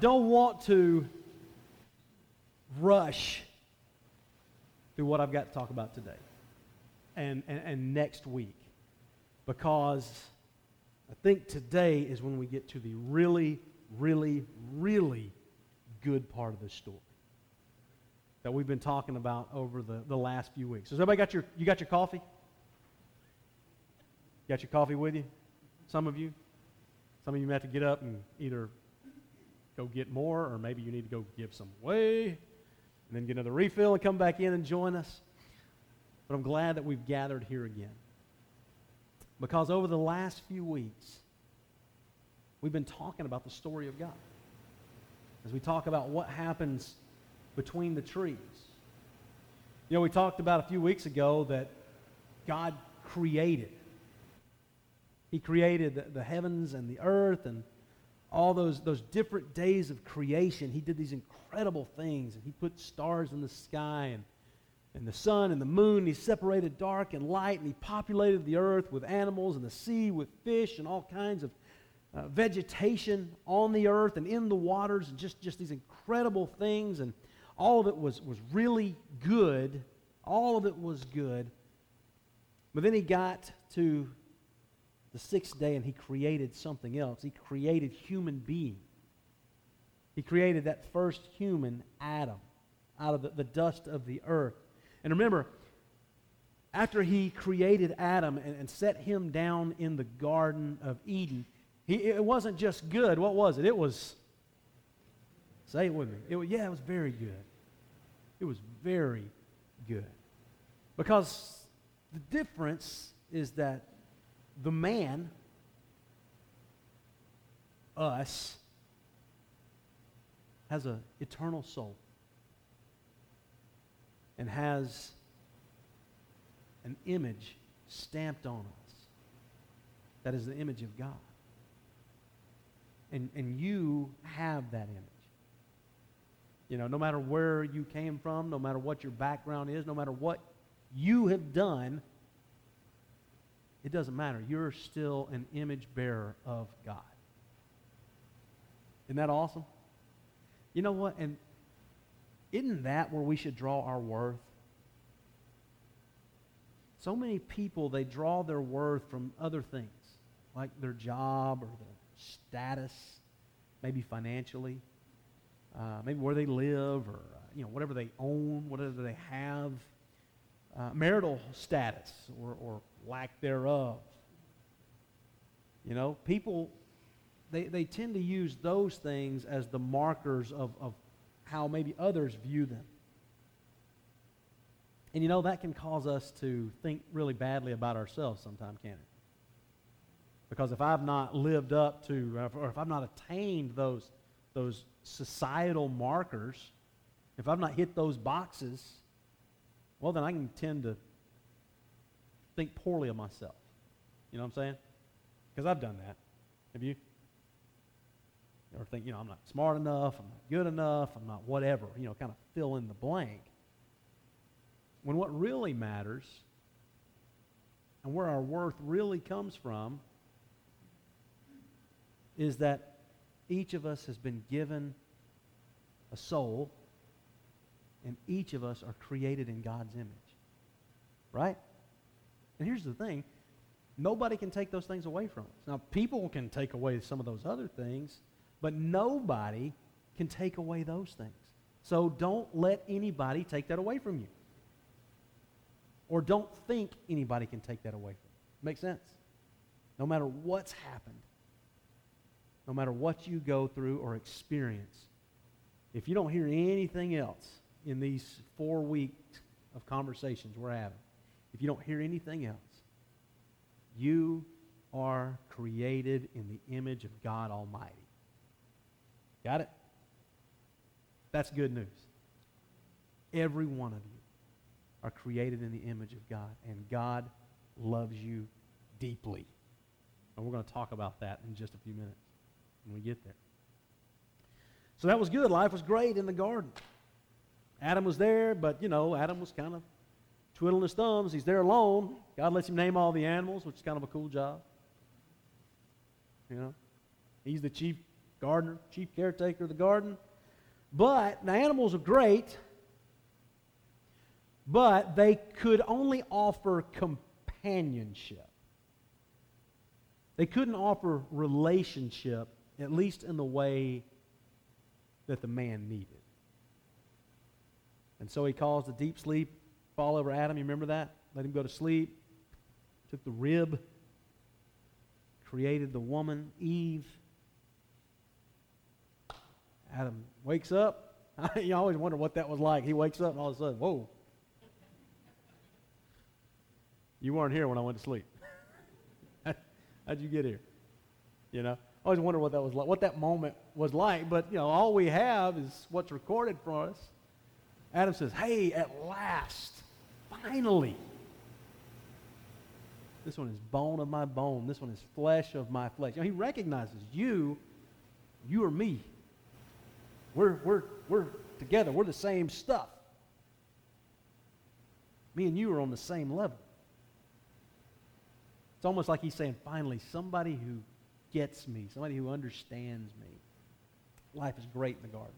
don't want to rush through what I've got to talk about today and, and, and next week because I think today is when we get to the really, really, really good part of the story that we've been talking about over the, the last few weeks. Has everybody got your, you got your coffee? Got your coffee with you? Some of you? Some of you may have to get up and either go get more or maybe you need to go give some away and then get another refill and come back in and join us. But I'm glad that we've gathered here again. Because over the last few weeks, we've been talking about the story of God. As we talk about what happens between the trees. You know, we talked about a few weeks ago that God created. He created the, the heavens and the earth and all those, those different days of creation. He did these incredible things. And he put stars in the sky and, and the sun and the moon. He separated dark and light. And he populated the earth with animals and the sea with fish and all kinds of uh, vegetation on the earth and in the waters. And just, just these incredible things. And all of it was, was really good. All of it was good. But then he got to the sixth day and he created something else. He created human being. He created that first human, Adam, out of the, the dust of the earth. And remember, after he created Adam and, and set him down in the Garden of Eden, he, it wasn't just good. What was it? It was, say it with me. It, yeah, it was very good. It was very good. Because the difference is that the man, us, has an eternal soul and has an image stamped on us that is the image of God. And, and you have that image. You know, no matter where you came from, no matter what your background is, no matter what you have done, it doesn't matter. You're still an image bearer of God. Isn't that awesome? You know what? And isn't that where we should draw our worth? So many people, they draw their worth from other things, like their job or their status, maybe financially, uh, maybe where they live or, uh, you know, whatever they own, whatever they have, uh, marital status or, or lack thereof. You know, people, they, they tend to use those things as the markers of, of how maybe others view them. And you know, that can cause us to think really badly about ourselves sometimes, can it? Because if I've not lived up to, or if I've not attained those, those societal markers, if I've not hit those boxes, well, then I can tend to think poorly of myself. You know what I'm saying? Because I've done that. Have you? Or think, you know, I'm not smart enough, I'm not good enough, I'm not whatever, you know, kind of fill in the blank. When what really matters and where our worth really comes from is that each of us has been given a soul, and each of us are created in God's image. Right? And here's the thing nobody can take those things away from us. Now, people can take away some of those other things, but nobody can take away those things. So don't let anybody take that away from you. Or don't think anybody can take that away from you. Make sense? No matter what's happened, no matter what you go through or experience, if you don't hear anything else in these four weeks of conversations we're having, if you don't hear anything else, you are created in the image of God Almighty. Got it? That's good news. Every one of you are created in the image of God, and God loves you deeply. And we're going to talk about that in just a few minutes when we get there. So that was good. Life was great in the garden. Adam was there, but, you know, Adam was kind of twiddling his thumbs. He's there alone. God lets him name all the animals, which is kind of a cool job. You know, he's the chief gardener, chief caretaker of the garden. But the animals are great, but they could only offer companionship. They couldn't offer relationship, at least in the way that the man needed. And so he caused a deep sleep fall over Adam. You remember that? Let him go to sleep. Took the rib, created the woman, Eve. Adam wakes up. you always wonder what that was like. He wakes up and all of a sudden, whoa. You weren't here when I went to sleep. How'd you get here? You know? I always wonder what that was like, what that moment was like. But, you know, all we have is what's recorded for us. Adam says, Hey, at last, finally. This one is bone of my bone. This one is flesh of my flesh. You know, he recognizes you, you are me. We're, we're, we're together. We're the same stuff. Me and you are on the same level. It's almost like he's saying, finally, somebody who gets me, somebody who understands me. Life is great in the garden.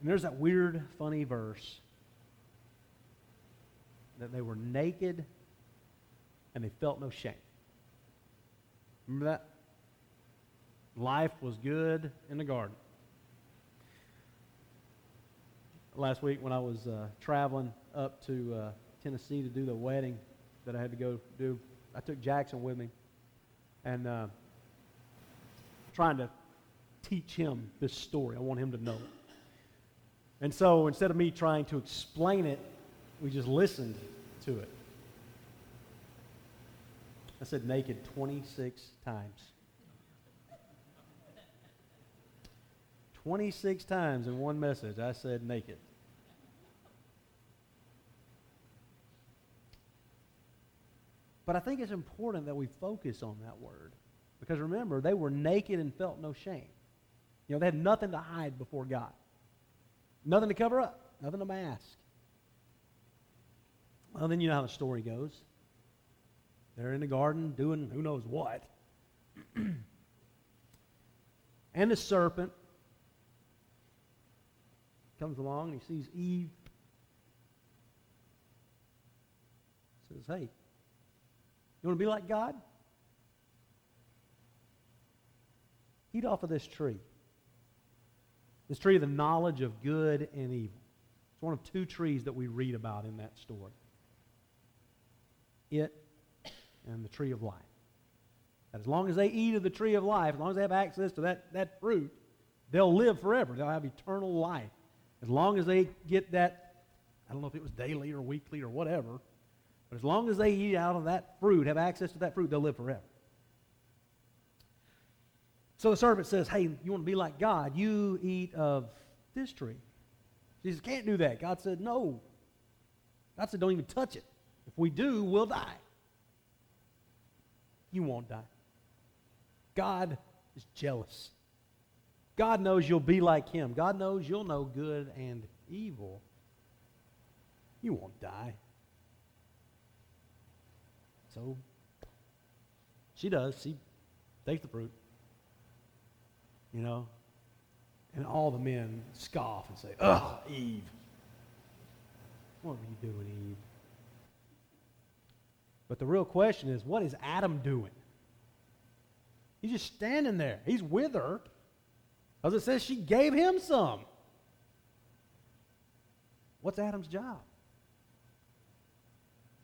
And there's that weird, funny verse that they were naked and they felt no shame. Remember that? Life was good in the garden. Last week, when I was uh, traveling up to uh, Tennessee to do the wedding that I had to go do, I took Jackson with me and uh, trying to teach him this story. I want him to know it. And so instead of me trying to explain it, we just listened to it. I said naked 26 times. 26 times in one message, I said naked. But I think it's important that we focus on that word. Because remember, they were naked and felt no shame. You know, they had nothing to hide before God. Nothing to cover up, nothing to mask. Well, then you know how the story goes. They're in the garden doing who knows what. and the serpent comes along and he sees Eve. Says, Hey, you want to be like God? Eat off of this tree. This tree of the knowledge of good and evil. It's one of two trees that we read about in that story. It and the tree of life. That as long as they eat of the tree of life, as long as they have access to that, that fruit, they'll live forever. They'll have eternal life. As long as they get that, I don't know if it was daily or weekly or whatever, but as long as they eat out of that fruit, have access to that fruit, they'll live forever. So the servant says, Hey, you want to be like God? You eat of this tree. Jesus can't do that. God said, No. God said, Don't even touch it. If we do, we'll die. You won't die. God is jealous. God knows you'll be like him. God knows you'll know good and evil. You won't die. So she does. She takes the fruit you know? And all the men scoff and say, Ugh, Eve. What are you doing, Eve? But the real question is, what is Adam doing? He's just standing there. He's with her. As it says, she gave him some. What's Adam's job?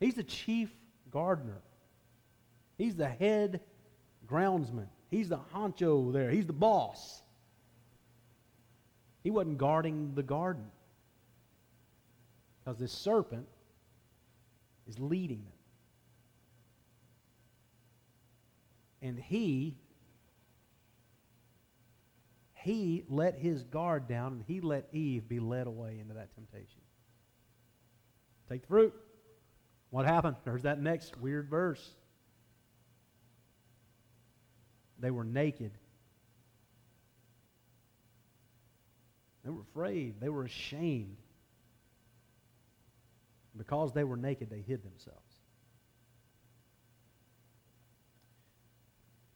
He's the chief gardener. He's the head groundsman. He's the honcho there. He's the boss. He wasn't guarding the garden because this serpent is leading them. And he he let his guard down and he let Eve be led away into that temptation. Take the fruit. What happened? There's that next weird verse. They were naked. They were afraid. They were ashamed. Because they were naked, they hid themselves.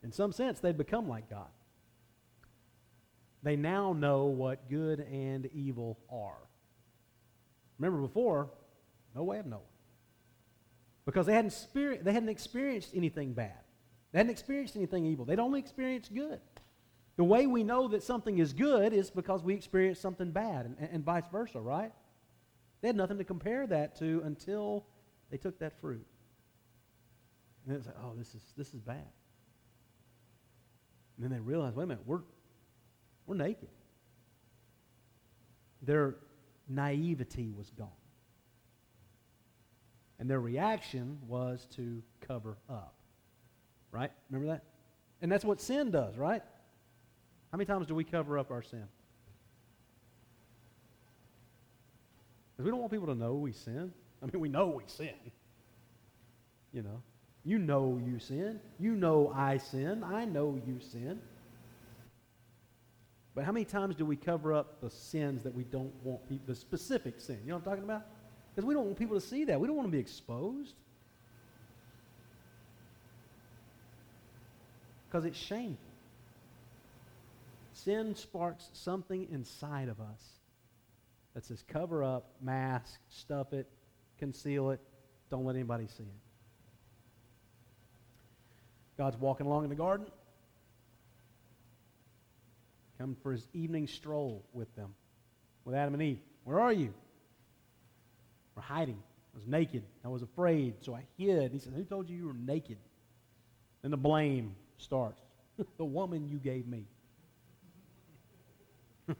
In some sense, they've become like God. They now know what good and evil are. Remember before, no way of knowing. Because they hadn't, they hadn't experienced anything bad. They hadn't experienced anything evil. They'd only experienced good. The way we know that something is good is because we experience something bad, and, and vice versa, right? They had nothing to compare that to until they took that fruit. And it's like, oh, this is, this is bad. And then they realized, wait a minute, we're, we're naked. Their naivety was gone. And their reaction was to cover up. Right? Remember that? And that's what sin does, right? How many times do we cover up our sin? Because we don't want people to know we sin. I mean, we know we sin. You know, you know you sin. You know I sin. I know you sin. But how many times do we cover up the sins that we don't want people, the specific sin? You know what I'm talking about? Because we don't want people to see that. We don't want to be exposed. Because it's shameful. Sin sparks something inside of us that says cover up, mask, stuff it, conceal it, don't let anybody see it. God's walking along in the garden, come for his evening stroll with them, with Adam and Eve. Where are you? We're hiding. I was naked. I was afraid, so I hid. He said, Who told you you were naked? Then the blame starts. the woman you gave me.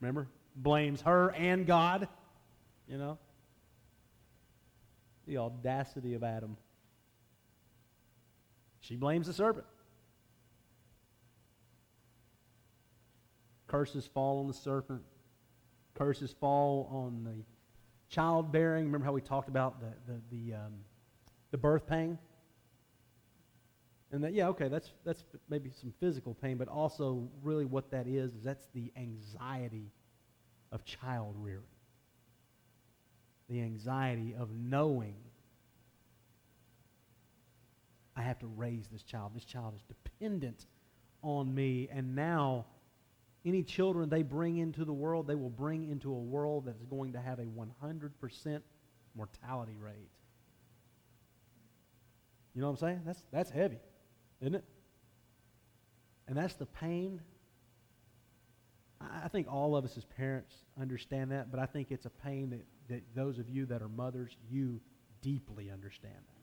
Remember? Blames her and God. You know? The audacity of Adam. She blames the serpent. Curses fall on the serpent. Curses fall on the childbearing. Remember how we talked about the, the, the, um, the birth pain? And that, yeah, okay, that's, that's maybe some physical pain, but also really what that is, is that's the anxiety of child rearing. The anxiety of knowing I have to raise this child. This child is dependent on me. And now, any children they bring into the world, they will bring into a world that is going to have a 100% mortality rate. You know what I'm saying? That's, that's heavy isn't it? And that's the pain. I think all of us as parents understand that, but I think it's a pain that, that those of you that are mothers, you deeply understand that.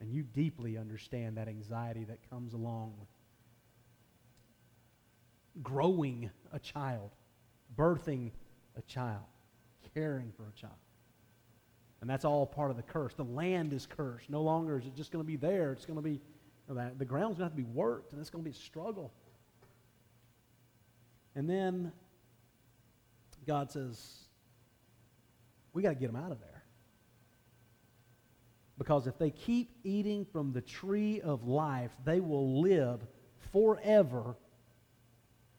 And you deeply understand that anxiety that comes along with growing a child, birthing a child, caring for a child. And that's all part of the curse. The land is cursed. No longer is it just going to be there, it's going to be that the ground's going to have to be worked, and it's going to be a struggle. And then God says, we got to get them out of there. Because if they keep eating from the tree of life, they will live forever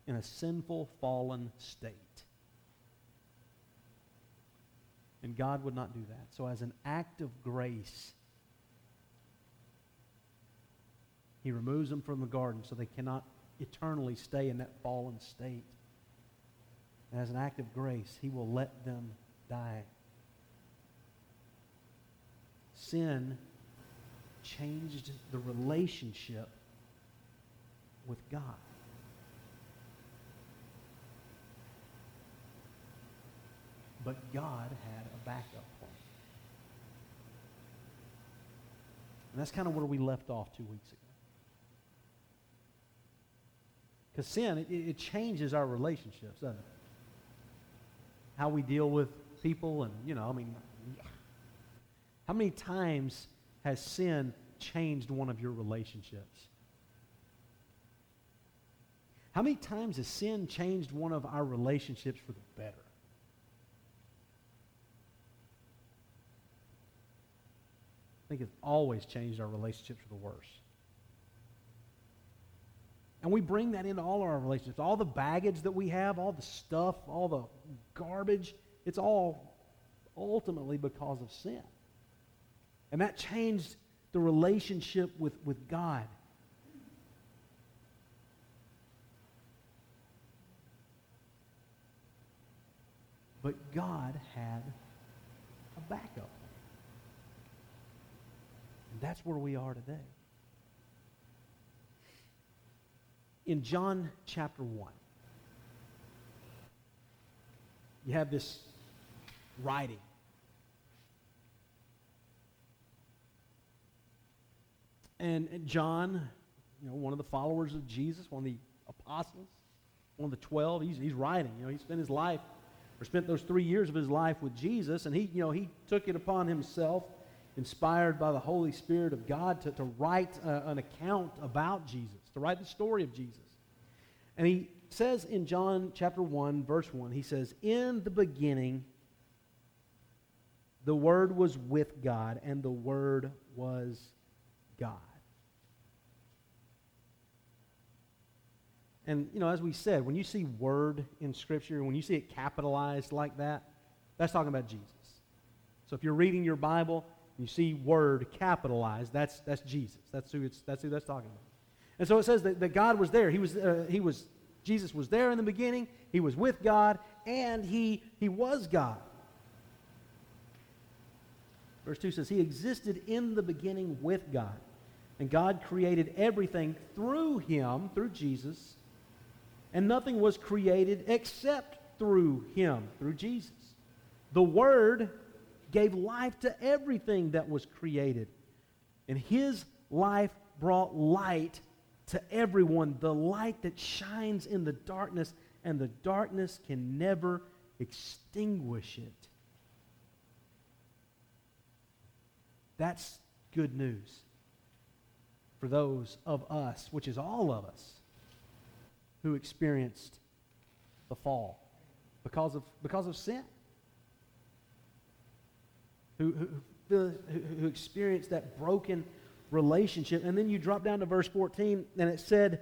in a sinful, fallen state. And God would not do that. So, as an act of grace, He removes them from the garden so they cannot eternally stay in that fallen state. And as an act of grace, he will let them die. Sin changed the relationship with God. But God had a backup plan. And that's kind of where we left off two weeks ago. Because sin, it, it changes our relationships, doesn't it? How we deal with people, and, you know, I mean, how many times has sin changed one of your relationships? How many times has sin changed one of our relationships for the better? I think it's always changed our relationships for the worse. And we bring that into all of our relationships. All the baggage that we have, all the stuff, all the garbage, it's all ultimately because of sin. And that changed the relationship with, with God. But God had a backup. And that's where we are today. In John chapter 1, you have this writing And John, you know, one of the followers of Jesus, one of the apostles, one of the twelve, he's, he's writing. You know, he spent his life, or spent those three years of his life with Jesus, and he, you know, he took it upon himself, inspired by the Holy Spirit of God, to, to write uh, an account about Jesus, to write the story of Jesus. And he says in John chapter 1, verse 1, he says, In the beginning, the Word was with God, and the Word was God. And, you know, as we said, when you see word in Scripture, when you see it capitalized like that, that's talking about Jesus. So if you're reading your Bible, and you see word capitalized, that's, that's Jesus. That's who, it's, that's who that's talking about. And so it says that, that God was there. He was, uh, he was, Jesus was there in the beginning. He was with God, and he, he was God. Verse 2 says, He existed in the beginning with God. And God created everything through him, through Jesus, and nothing was created except through him, through Jesus. The Word gave life to everything that was created. And his life brought light to everyone, the light that shines in the darkness, and the darkness can never extinguish it. That's good news for those of us, which is all of us, who experienced the fall because of, because of sin. Who, who, who experienced that broken relationship. And then you drop down to verse 14, and it said,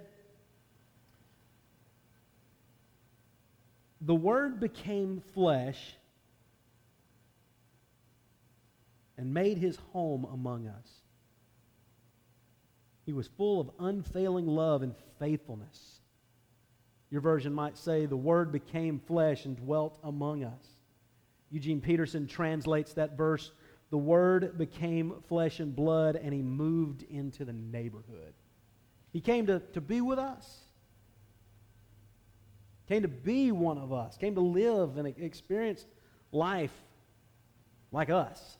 The Word became flesh and made his home among us. He was full of unfailing love and faithfulness. Your version might say, The Word became flesh and dwelt among us. Eugene Peterson translates that verse The Word became flesh and blood, and He moved into the neighborhood. He came to, to be with us, came to be one of us, came to live and experience life like us,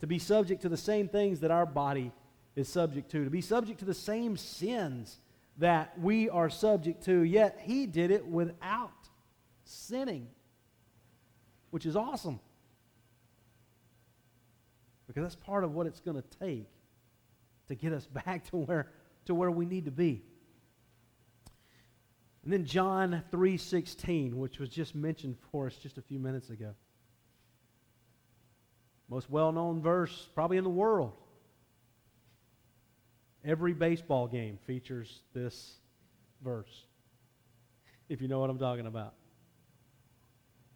to be subject to the same things that our body is subject to, to be subject to the same sins that we are subject to, yet he did it without sinning, which is awesome. Because that's part of what it's going to take to get us back to where, to where we need to be. And then John 3:16, which was just mentioned for us just a few minutes ago. Most well-known verse probably in the world. Every baseball game features this verse, if you know what I'm talking about.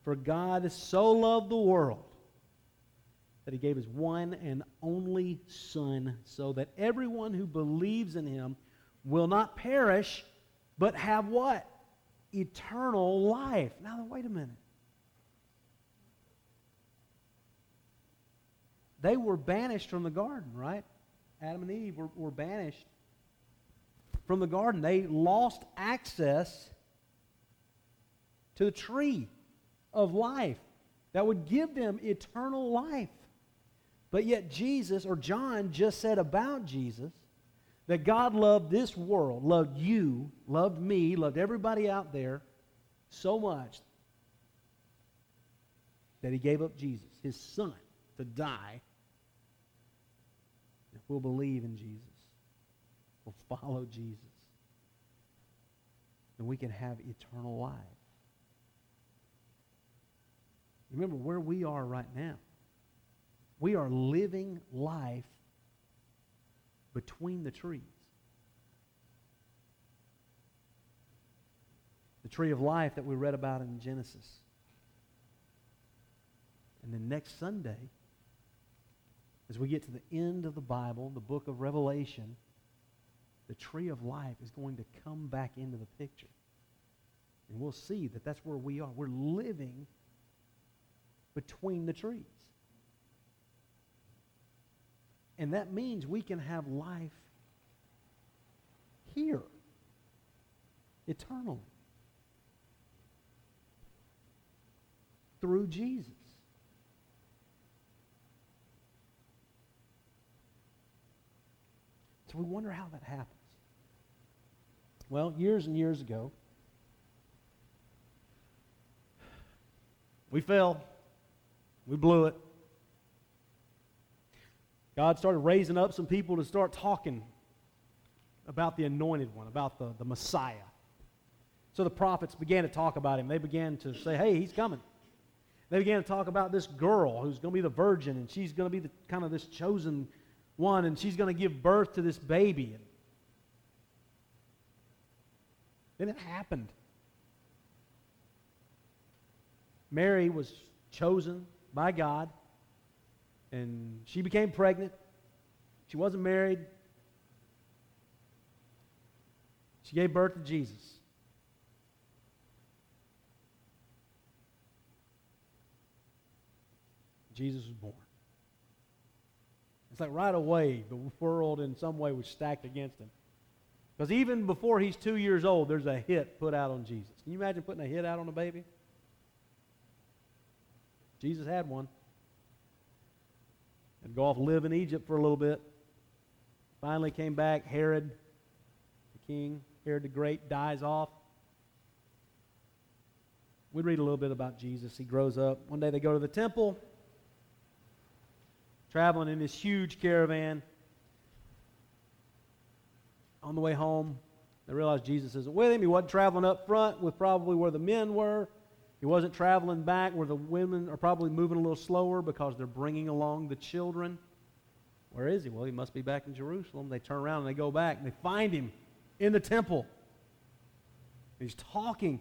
For God so loved the world that he gave his one and only Son, so that everyone who believes in him will not perish, but have what? Eternal life. Now, wait a minute. They were banished from the garden, right? Adam and Eve were, were banished from the garden. They lost access to the tree of life that would give them eternal life. But yet, Jesus, or John, just said about Jesus that God loved this world, loved you, loved me, loved everybody out there so much that he gave up Jesus, his son, to die We'll believe in Jesus. We'll follow Jesus. And we can have eternal life. Remember where we are right now. We are living life between the trees. The tree of life that we read about in Genesis. And then next Sunday, as we get to the end of the Bible, the book of Revelation, the tree of life is going to come back into the picture. And we'll see that that's where we are. We're living between the trees. And that means we can have life here, eternally, through Jesus. So we wonder how that happens. Well, years and years ago, we fell. We blew it. God started raising up some people to start talking about the anointed one, about the, the Messiah. So the prophets began to talk about him. They began to say, hey, he's coming. They began to talk about this girl who's going to be the virgin, and she's going to be the, kind of this chosen one, and she's going to give birth to this baby. And then it happened. Mary was chosen by God, and she became pregnant. She wasn't married. She gave birth to Jesus. Jesus was born. Like right away, the world in some way was stacked against him. Because even before he's two years old, there's a hit put out on Jesus. Can you imagine putting a hit out on a baby? Jesus had one. And go off live in Egypt for a little bit. Finally came back. Herod, the king, Herod the Great, dies off. We read a little bit about Jesus. He grows up. One day they go to the temple, traveling in this huge caravan. On the way home, they realize Jesus isn't with him. He wasn't traveling up front with probably where the men were. He wasn't traveling back where the women are probably moving a little slower because they're bringing along the children. Where is he? Well, he must be back in Jerusalem. They turn around and they go back and they find him in the temple. He's talking,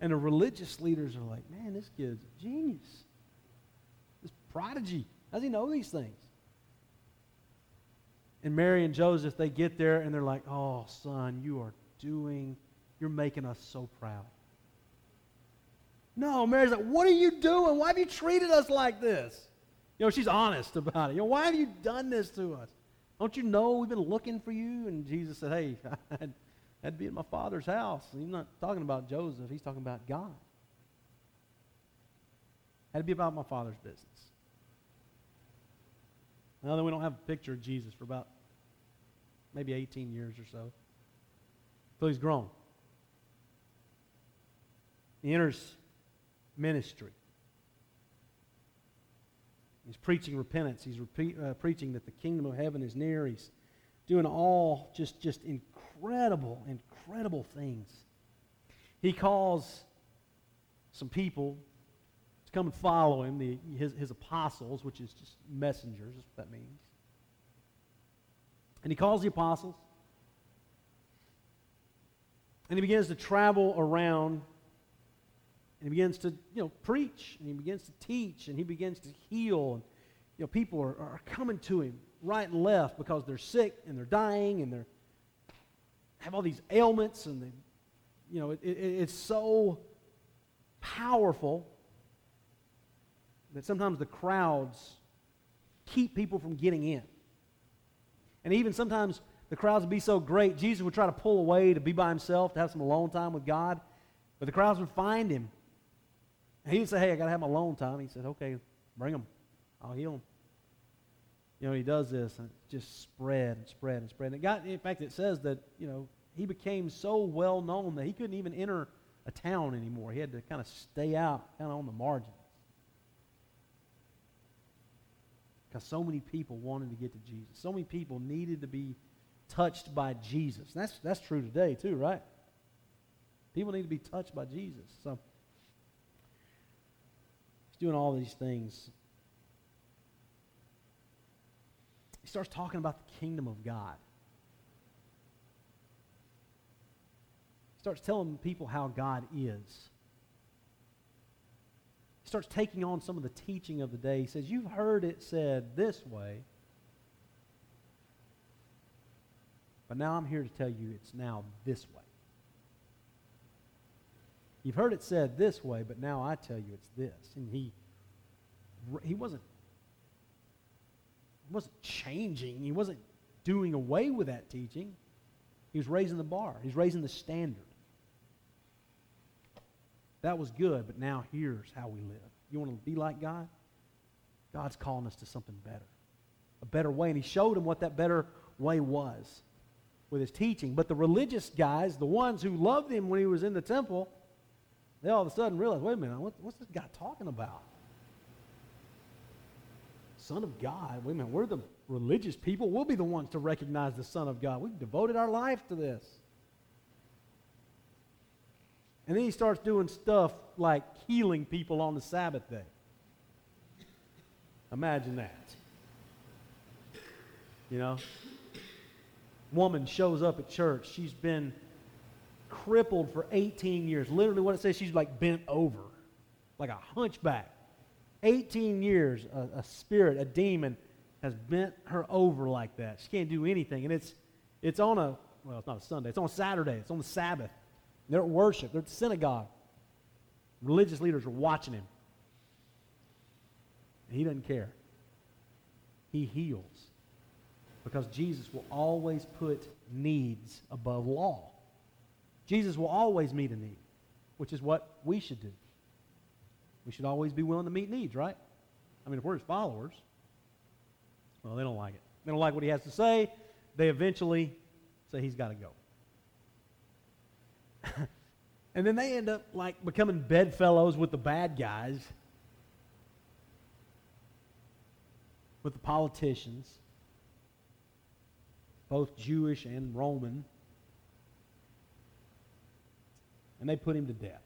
and the religious leaders are like, man, this kid's a genius. This prodigy. How does he know these things? And Mary and Joseph, they get there and they're like, oh, son, you are doing, you're making us so proud. No, Mary's like, what are you doing? Why have you treated us like this? You know, she's honest about it. You know, why have you done this to us? Don't you know we've been looking for you? And Jesus said, hey, I'd, I'd be at my father's house. And he's not talking about Joseph. He's talking about God. Had to be about my father's business. Now then we don't have a picture of Jesus for about maybe 18 years or so. So he's grown. He enters ministry. He's preaching repentance. He's repeat, uh, preaching that the kingdom of heaven is near. He's doing all just, just incredible, incredible things. He calls some people come and follow him, the, his, his apostles, which is just messengers, is what that means. And he calls the apostles. And he begins to travel around and he begins to, you know, preach, and he begins to teach, and he begins to heal. And, you know, people are, are coming to him right and left because they're sick and they're dying and they're have all these ailments and they, you know, it, it, it's so powerful that sometimes the crowds keep people from getting in. And even sometimes the crowds would be so great, Jesus would try to pull away to be by himself, to have some alone time with God. But the crowds would find him he didn't say, hey, I got to have my alone time. He said, okay, bring them. I'll heal them. You know, he does this, and it just spread and spread and spread. And got, in fact, it says that, you know, he became so well known that he couldn't even enter a town anymore. He had to kind of stay out, kind of on the margins. Because so many people wanted to get to Jesus. So many people needed to be touched by Jesus. And that's, that's true today, too, right? People need to be touched by Jesus. So he's doing all these things. He starts talking about the kingdom of God. He starts telling people how God is. He starts taking on some of the teaching of the day. He says, You've heard it said this way, but now I'm here to tell you it's now this way. You've heard it said this way, but now I tell you it's this. And he he wasn't he wasn't changing. He wasn't doing away with that teaching. He was raising the bar. He's raising the standard. That was good, but now here's how we live. You want to be like God? God's calling us to something better, a better way. And He showed him what that better way was with His teaching. But the religious guys, the ones who loved Him when He was in the temple, they all of a sudden realized wait a minute, what, what's this guy talking about? Son of God. Wait a minute, we're the religious people. We'll be the ones to recognize the Son of God. We've devoted our life to this. And then he starts doing stuff like healing people on the Sabbath day. Imagine that. You know? Woman shows up at church. She's been crippled for 18 years. Literally, what it says, she's like bent over, like a hunchback. 18 years, a, a spirit, a demon, has bent her over like that. She can't do anything. And it's, it's on a, well, it's not a Sunday, it's on Saturday, it's on the Sabbath. They're at worship, they're at the synagogue. Religious leaders are watching him. And he doesn't care. He heals. Because Jesus will always put needs above law. Jesus will always meet a need, which is what we should do. We should always be willing to meet needs, right? I mean, if we're his followers, well, they don't like it. They don't like what he has to say. They eventually say he's got to go. and then they end up like becoming bedfellows with the bad guys, with the politicians, both Jewish and Roman. And they put him to death.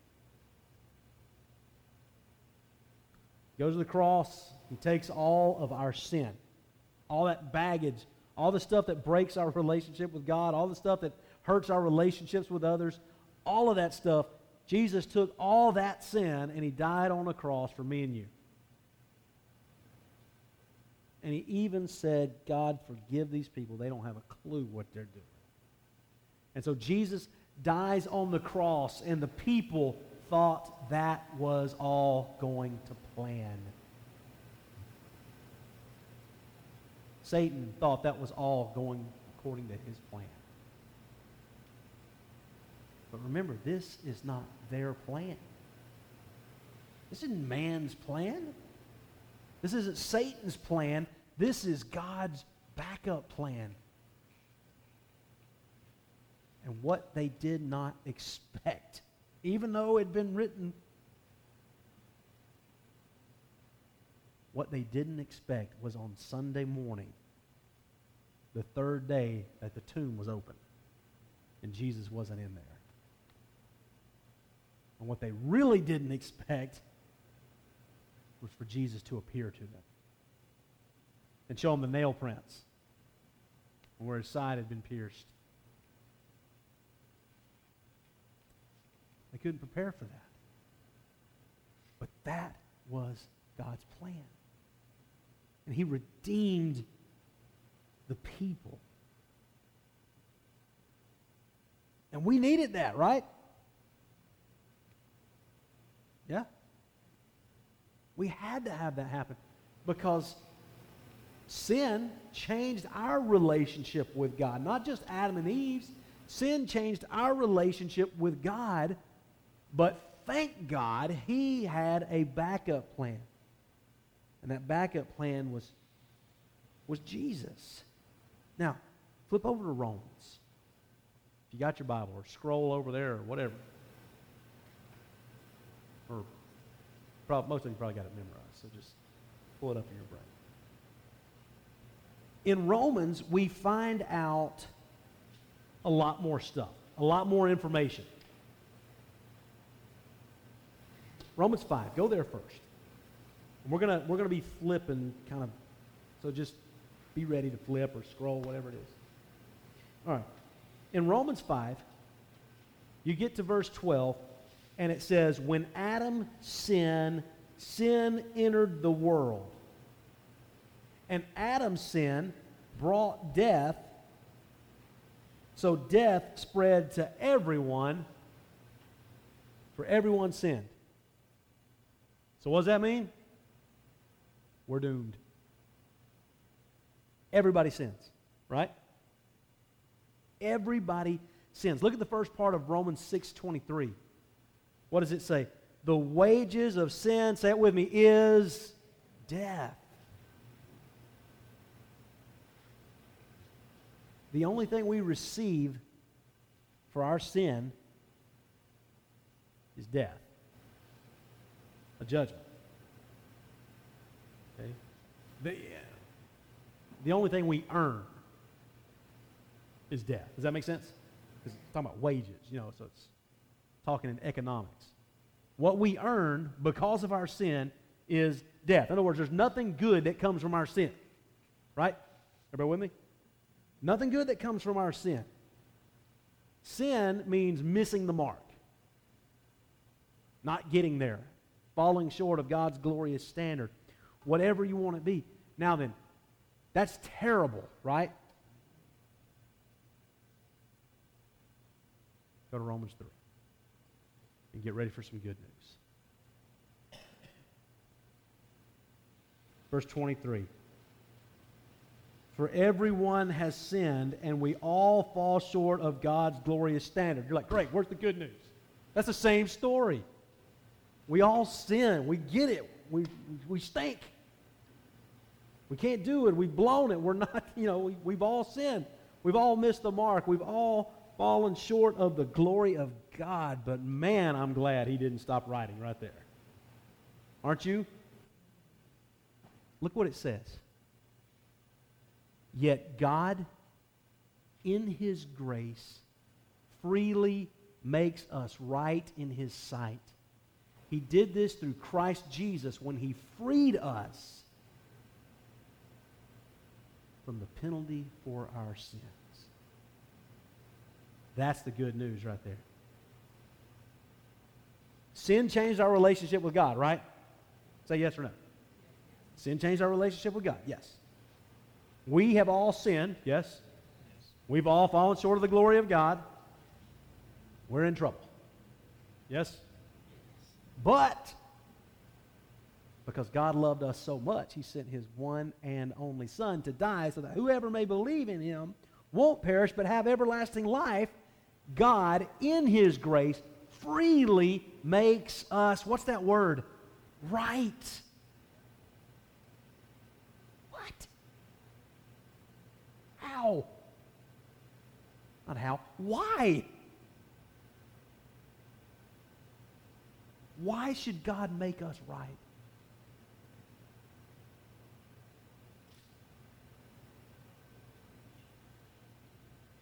Goes to the cross. He takes all of our sin, all that baggage, all the stuff that breaks our relationship with God, all the stuff that hurts our relationships with others, all of that stuff. Jesus took all that sin and he died on the cross for me and you. And he even said, God, forgive these people. They don't have a clue what they're doing. And so Jesus dies on the cross, and the people thought that was all going to plan. Satan thought that was all going according to his plan. But remember, this is not their plan. This isn't man's plan. This isn't Satan's plan. This is God's backup plan. And what they did not expect, even though it had been written, what they didn't expect was on Sunday morning, the third day that the tomb was open, and Jesus wasn't in there. And what they really didn't expect was for Jesus to appear to them and show them the nail prints where his side had been pierced. They couldn't prepare for that. But that was God's plan. And he redeemed the people. And we needed that, right? Yeah? We had to have that happen because sin changed our relationship with God. Not just Adam and Eve's. Sin changed our relationship with God, but thank God he had a backup plan. And that backup plan was, was Jesus. Now, flip over to Romans. If you got your Bible, or scroll over there, or whatever. Or probably, most of you probably got it memorized, so just pull it up in your brain. In Romans, we find out a lot more stuff, a lot more information. Romans 5, go there first. we're going we're going to be flipping kind of, so just be ready to flip or scroll, whatever it is. All right. In Romans 5, you get to verse 12, and it says, When Adam sinned, sin entered the world. And Adam's sin brought death, so death spread to everyone, for everyone sinned. So, what does that mean? we're doomed. Everybody sins, right? Everybody sins. Look at the first part of Romans 6:23. What does it say? The wages of sin, say it with me, is death. The only thing we receive for our sin is death, a judgment. Okay? The, the only thing we earn is death. Does that make sense? It's talking about wages, you know, so it's talking in economics. What we earn because of our sin is death. In other words, there's nothing good that comes from our sin. Right? Everybody with me? Nothing good that comes from our sin. Sin means missing the mark, not getting there, falling short of God's glorious standard, whatever you want to be. Now then, that's terrible, right? Go to Romans 3 and get ready for some good news. Verse 23. For everyone has sinned, and we all fall short of God's glorious standard. You're like, great, where's the good news? That's the same story. We all sin. We get it. We, we stink. We can't do it. We've blown it. We're not, you know, we, we've all sinned. We've all missed the mark. We've all fallen short of the glory of God. But man, I'm glad he didn't stop writing right there. Aren't you? Look what it says. Yet God, in his grace, freely makes us right in his sight. He did this through Christ Jesus when he freed us from the penalty for our sins. That's the good news right there. Sin changed our relationship with God, right? Say yes or no. Sin changed our relationship with God, yes. We have all sinned, yes? We've all fallen short of the glory of God. We're in trouble. Yes? But because God loved us so much, he sent his one and only Son to die so that whoever may believe in him won't perish but have everlasting life. God, in his grace, freely makes us, what's that word? Right. What? How? Not how. Why? Why should God make us right?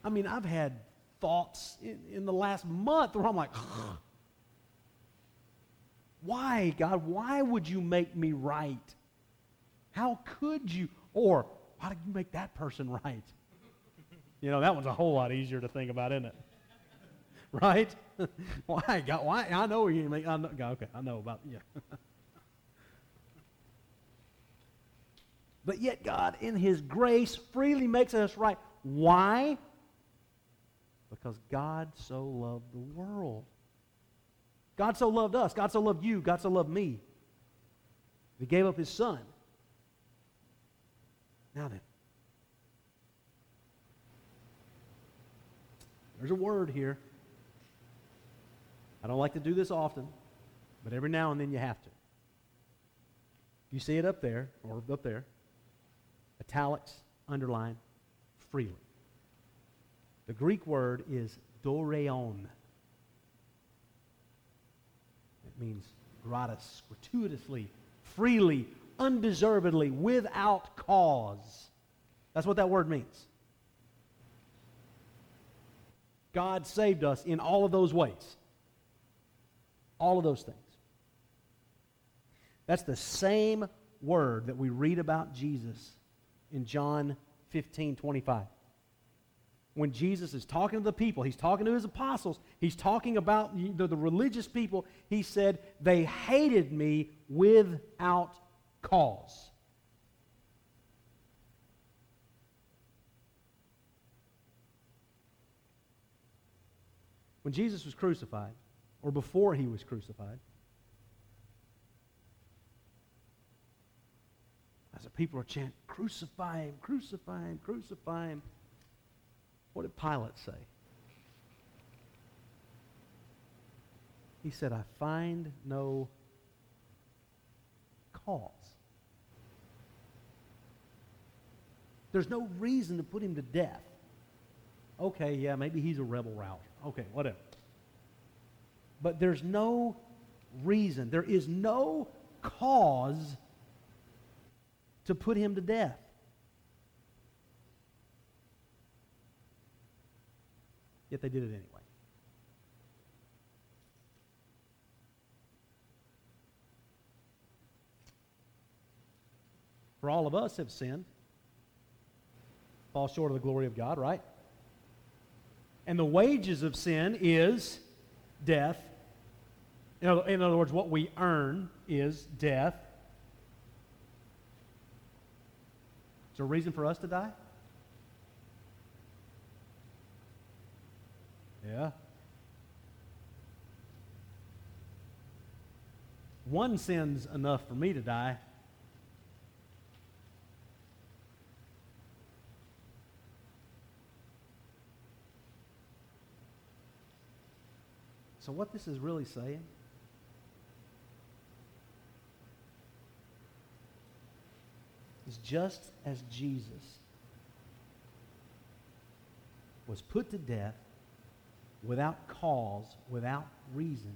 I mean, I've had thoughts in, in the last month where I'm like, why, God? Why would you make me right? How could you? Or, why did you make that person right? You know, that one's a whole lot easier to think about, isn't it? Right? why, God? Why? I know you make. I know, okay, I know about yeah. but yet, God, in His grace, freely makes us right. Why? Because God so loved the world. God so loved us. God so loved you. God so loved me. He gave up His Son. Now then, there's a word here. I don't like to do this often, but every now and then you have to. You see it up there, or up there, italics, underline, freely. The Greek word is dorean. It means gratis, gratuitously, freely, undeservedly, without cause. That's what that word means. God saved us in all of those ways. All of those things. That's the same word that we read about Jesus in John 15 25. When Jesus is talking to the people, he's talking to his apostles, he's talking about the, the religious people. He said, They hated me without cause. When Jesus was crucified, or before he was crucified, As the people are chanting, crucify him, crucify him, crucify him. What did Pilate say? He said, I find no cause. There's no reason to put him to death. Okay, yeah, maybe he's a rebel rouser. Okay, whatever. But there's no reason, there is no cause to put him to death. Yet they did it anyway. For all of us have sinned, fall short of the glory of God, right? And the wages of sin is death. In other, in other words, what we earn is death. Is there a reason for us to die? Yeah. One sin's enough for me to die. So, what this is really saying is just as Jesus was put to death without cause, without reason,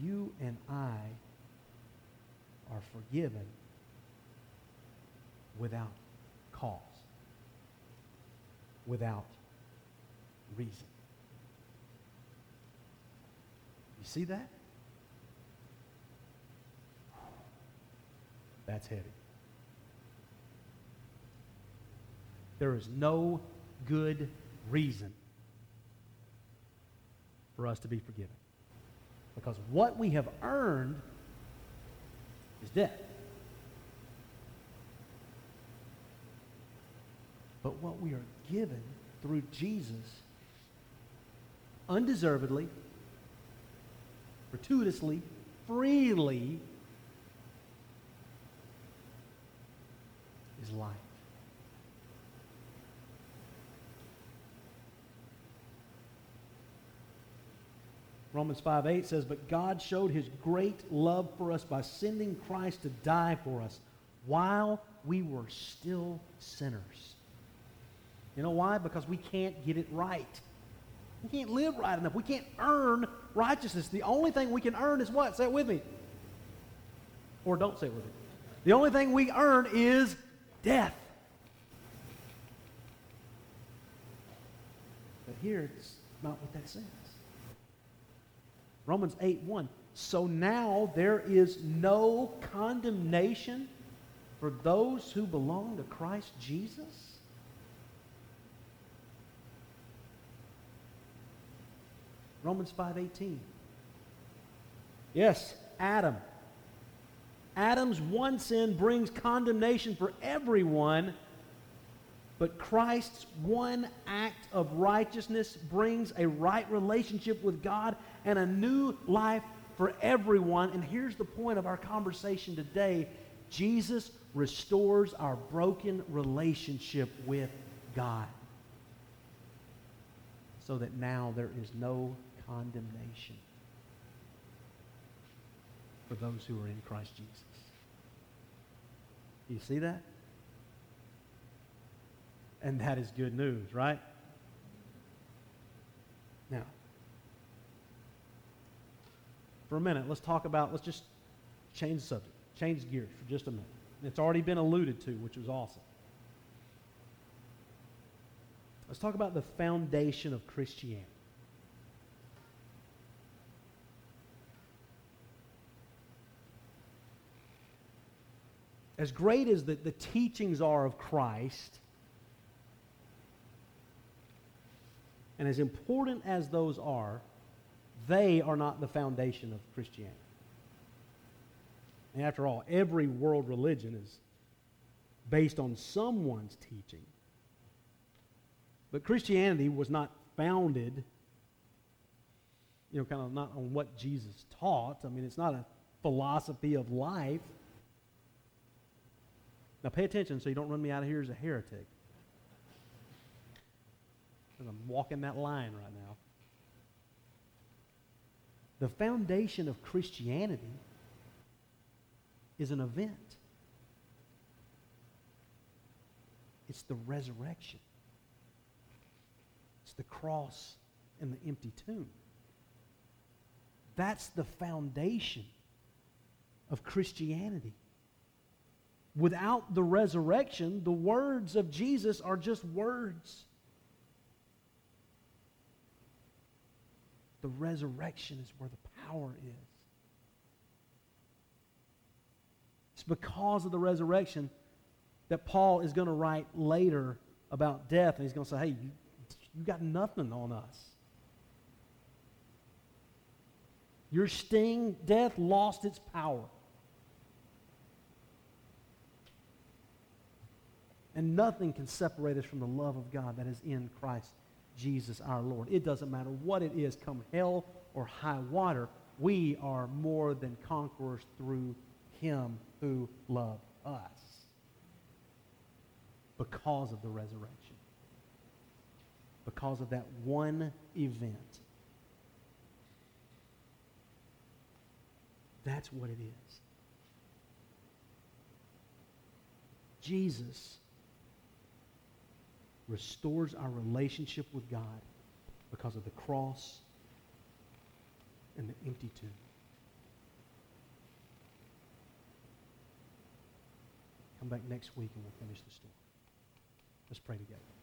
you and I are forgiven without cause, without reason. You see that? That's heavy. There is no good reason for us to be forgiven. Because what we have earned is death. But what we are given through Jesus undeservedly, gratuitously, freely is life. Romans 5 8 says, But God showed his great love for us by sending Christ to die for us while we were still sinners. You know why? Because we can't get it right. We can't live right enough. We can't earn righteousness. The only thing we can earn is what? Say it with me. Or don't say it with me. The only thing we earn is death. But here it's not what that says. Romans 8 1. So now there is no condemnation for those who belong to Christ Jesus? Romans 5:18. Yes, Adam. Adam's one sin brings condemnation for everyone, but Christ's one act of righteousness brings a right relationship with God and a new life for everyone. And here's the point of our conversation today Jesus restores our broken relationship with God so that now there is no condemnation for those who are in Christ Jesus. You see that? And that is good news, right? Now, for a minute, let's talk about, let's just change the subject, change gears for just a minute. It's already been alluded to, which was awesome. Let's talk about the foundation of Christianity. as great as the, the teachings are of Christ, and as important as those are, they are not the foundation of Christianity. And after all, every world religion is based on someone's teaching. But Christianity was not founded, you know, kind of not on what Jesus taught. I mean, it's not a philosophy of life. Now pay attention so you don't run me out of here as a heretic. Because I'm walking that line right now. The foundation of Christianity is an event. It's the resurrection. It's the cross and the empty tomb. That's the foundation of Christianity. Without the resurrection, the words of Jesus are just words. The resurrection is where the power is. It's because of the resurrection that Paul is going to write later about death, and he's going to say, hey, you, you got nothing on us. Your sting, death, lost its power. And nothing can separate us from the love of God that is in Christ Jesus our Lord. It doesn't matter what it is, come hell or high water, we are more than conquerors through him who loved us because of the resurrection. Because of that one event. That's what it is. Jesus restores our relationship with God because of the cross and the empty tomb. Come back next week and we'll finish the story. Let's pray together.